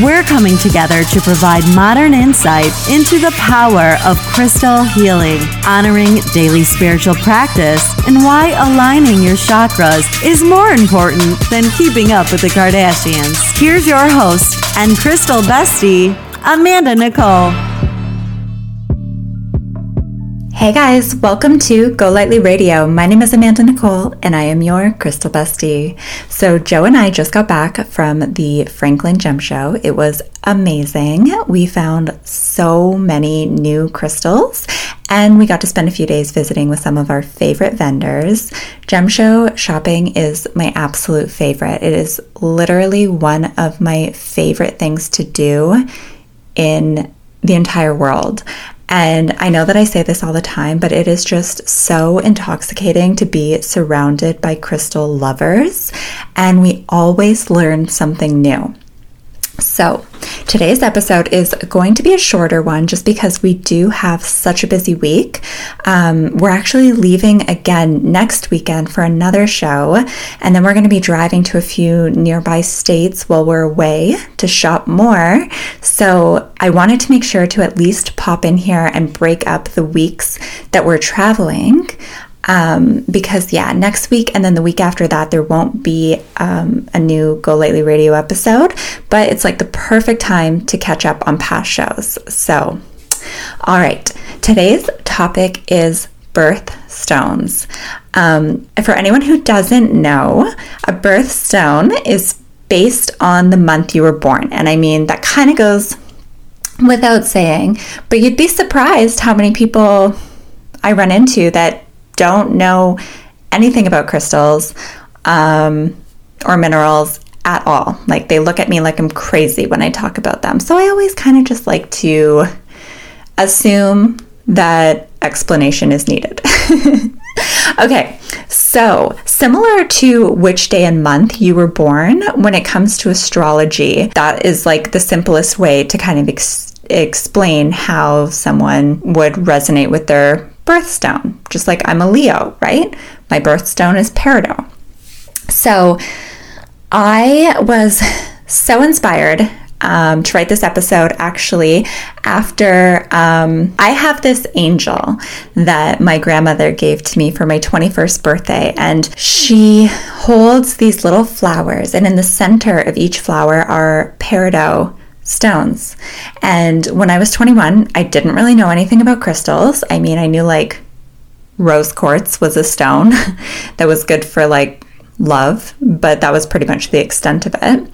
We're coming together to provide modern insight into the power of crystal healing, honoring daily spiritual practice, and why aligning your chakras is more important than keeping up with the Kardashians. Here's your host and crystal bestie, Amanda Nicole. Hey guys, welcome to Go Lightly Radio. My name is Amanda Nicole and I am your crystal bestie. So, Joe and I just got back from the Franklin Gem Show. It was amazing. We found so many new crystals and we got to spend a few days visiting with some of our favorite vendors. Gem Show shopping is my absolute favorite. It is literally one of my favorite things to do in the entire world. And I know that I say this all the time, but it is just so intoxicating to be surrounded by crystal lovers. And we always learn something new. So, today's episode is going to be a shorter one just because we do have such a busy week. Um, we're actually leaving again next weekend for another show, and then we're going to be driving to a few nearby states while we're away to shop more. So, I wanted to make sure to at least pop in here and break up the weeks that we're traveling. Um, because yeah, next week and then the week after that, there won't be um, a new Go Lightly Radio episode, but it's like the perfect time to catch up on past shows. So, all right, today's topic is birthstones. Um, for anyone who doesn't know, a birthstone is based on the month you were born, and I mean that kind of goes without saying, but you'd be surprised how many people I run into that don't know anything about crystals um, or minerals at all. Like they look at me like I'm crazy when I talk about them. So I always kind of just like to assume that explanation is needed. okay, so similar to which day and month you were born, when it comes to astrology, that is like the simplest way to kind of ex- explain how someone would resonate with their birthstone, just like I'm a Leo, right? My birthstone is Peridot. So I was so inspired um, to write this episode actually after um, I have this angel that my grandmother gave to me for my 21st birthday, and she holds these little flowers, and in the center of each flower are peridot stones. And when I was 21, I didn't really know anything about crystals. I mean, I knew like rose quartz was a stone that was good for like love, but that was pretty much the extent of it.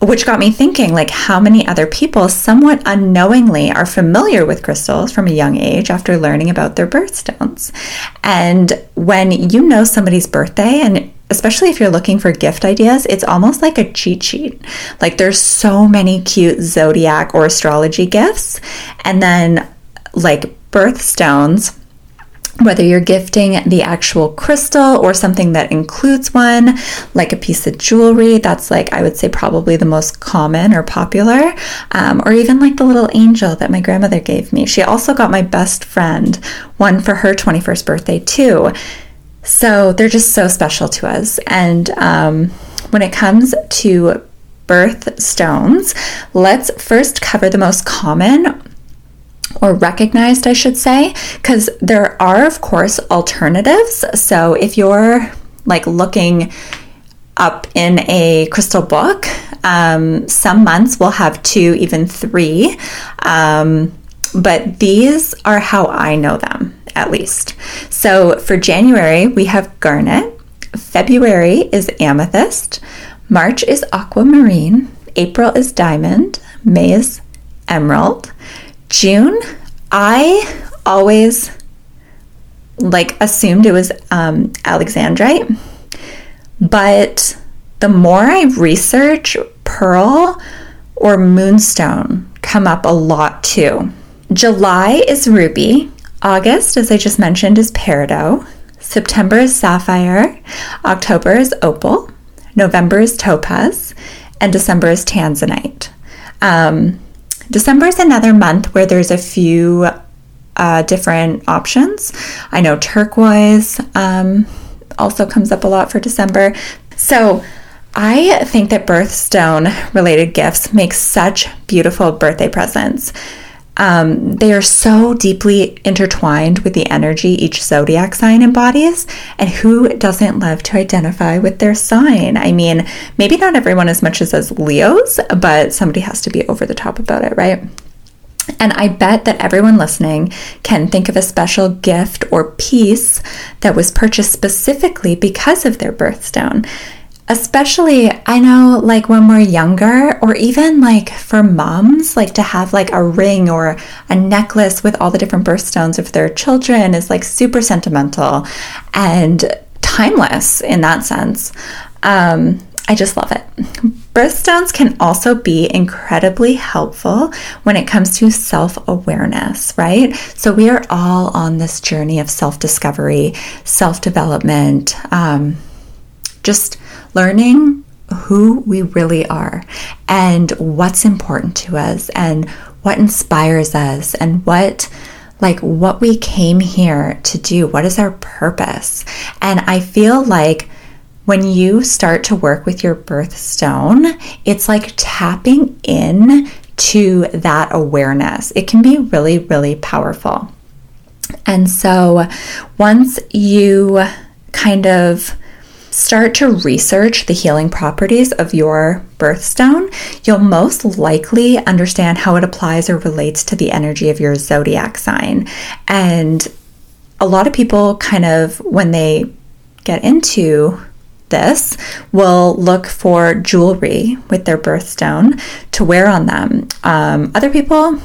Which got me thinking like how many other people somewhat unknowingly are familiar with crystals from a young age after learning about their birthstones. And when you know somebody's birthday and especially if you're looking for gift ideas, it's almost like a cheat sheet. Like there's so many cute zodiac or astrology gifts and then like birthstones whether you're gifting the actual crystal or something that includes one, like a piece of jewelry, that's like, I would say, probably the most common or popular, um, or even like the little angel that my grandmother gave me. She also got my best friend one for her 21st birthday, too. So they're just so special to us. And um, when it comes to birthstones, let's first cover the most common or recognized, I should say, because there are, of course, alternatives. So if you're like looking up in a crystal book, um, some months will have two, even three. Um, but these are how I know them, at least. So for January, we have garnet. February is amethyst. March is aquamarine. April is diamond. May is emerald. June, I always like assumed it was um, alexandrite, but the more I research, pearl or moonstone come up a lot too. July is ruby. August, as I just mentioned, is peridot. September is sapphire. October is opal. November is topaz, and December is tanzanite. Um, December is another month where there's a few uh, different options. I know turquoise um, also comes up a lot for December. So I think that birthstone related gifts make such beautiful birthday presents. Um, they are so deeply intertwined with the energy each zodiac sign embodies. And who doesn't love to identify with their sign? I mean, maybe not everyone as much as as Leos, but somebody has to be over the top about it, right? And I bet that everyone listening can think of a special gift or piece that was purchased specifically because of their birthstone. Especially, I know, like when we're younger, or even like for moms, like to have like a ring or a necklace with all the different birthstones of their children is like super sentimental and timeless in that sense. Um, I just love it. Birthstones can also be incredibly helpful when it comes to self awareness, right? So, we are all on this journey of self discovery, self development, um, just learning who we really are and what's important to us and what inspires us and what like what we came here to do what is our purpose. And i feel like when you start to work with your birthstone it's like tapping in to that awareness. It can be really really powerful. And so once you kind of start to research the healing properties of your birthstone, you'll most likely understand how it applies or relates to the energy of your zodiac sign. And a lot of people kind of, when they get into this will look for jewelry with their birthstone to wear on them. Um, other people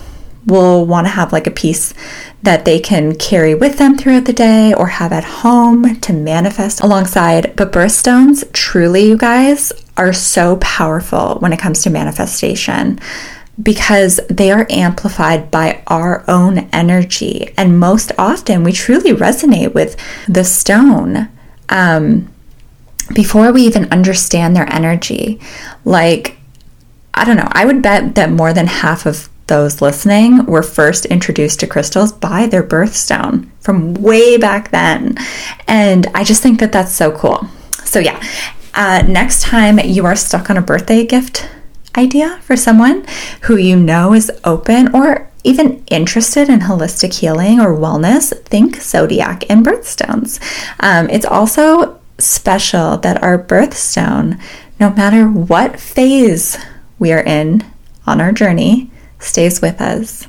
will want to have like a piece that they can carry with them throughout the day or have at home to manifest alongside. But birthstones, truly, you guys, are so powerful when it comes to manifestation because they are amplified by our own energy. And most often, we truly resonate with the stone. Um, before we even understand their energy. Like, I don't know, I would bet that more than half of those listening were first introduced to crystals by their birthstone from way back then. And I just think that that's so cool. So, yeah, uh, next time you are stuck on a birthday gift idea for someone who you know is open or even interested in holistic healing or wellness, think zodiac and birthstones. Um, it's also special that our birthstone, no matter what phase we are in on our journey, stays with us,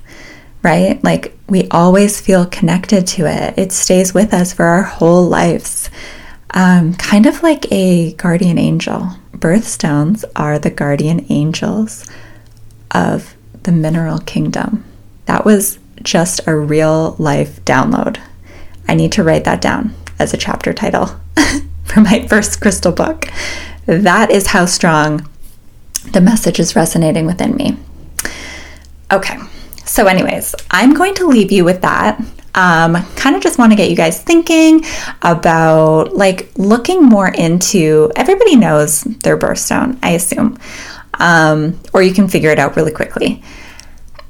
right? Like we always feel connected to it. It stays with us for our whole lives. Um, kind of like a guardian angel. Birthstones are the guardian angels of the mineral kingdom. That was just a real life download. I need to write that down as a chapter title for my first crystal book. That is how strong the message is resonating within me. Okay, so, anyways, I'm going to leave you with that. Um, kind of just want to get you guys thinking about like looking more into everybody knows their birthstone, I assume, um, or you can figure it out really quickly.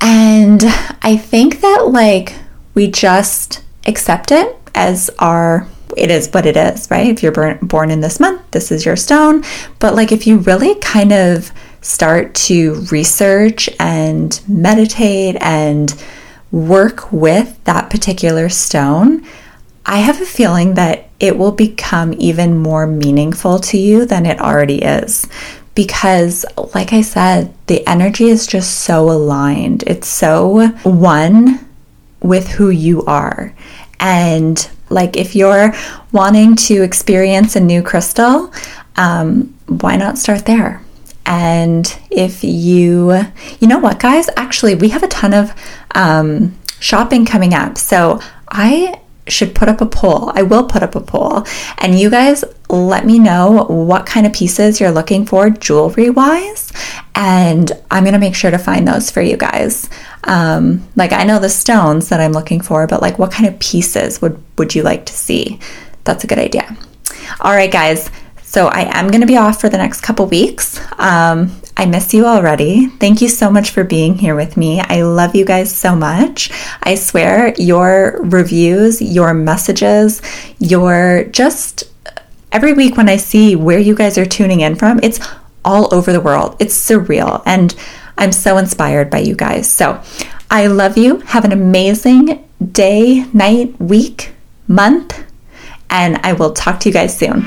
And I think that like we just accept it as our it is what it is, right? If you're born in this month, this is your stone. But like if you really kind of start to research and meditate and work with that particular stone, I have a feeling that it will become even more meaningful to you than it already is. Because, like I said, the energy is just so aligned. It's so one with who you are. And, like, if you're wanting to experience a new crystal, um, why not start there? And if you, you know what, guys, actually, we have a ton of um, shopping coming up. So I should put up a poll. I will put up a poll. And you guys let me know what kind of pieces you're looking for jewelry wise. And I'm going to make sure to find those for you guys. Um, like I know the stones that I'm looking for, but like what kind of pieces would, would you like to see? That's a good idea. All right, guys. So I am going to be off for the next couple weeks. Um, I miss you already. Thank you so much for being here with me. I love you guys so much. I swear, your reviews, your messages, your just every week when I see where you guys are tuning in from, it's all over the world. It's surreal. And I'm so inspired by you guys. So I love you. Have an amazing day, night, week, month, and I will talk to you guys soon.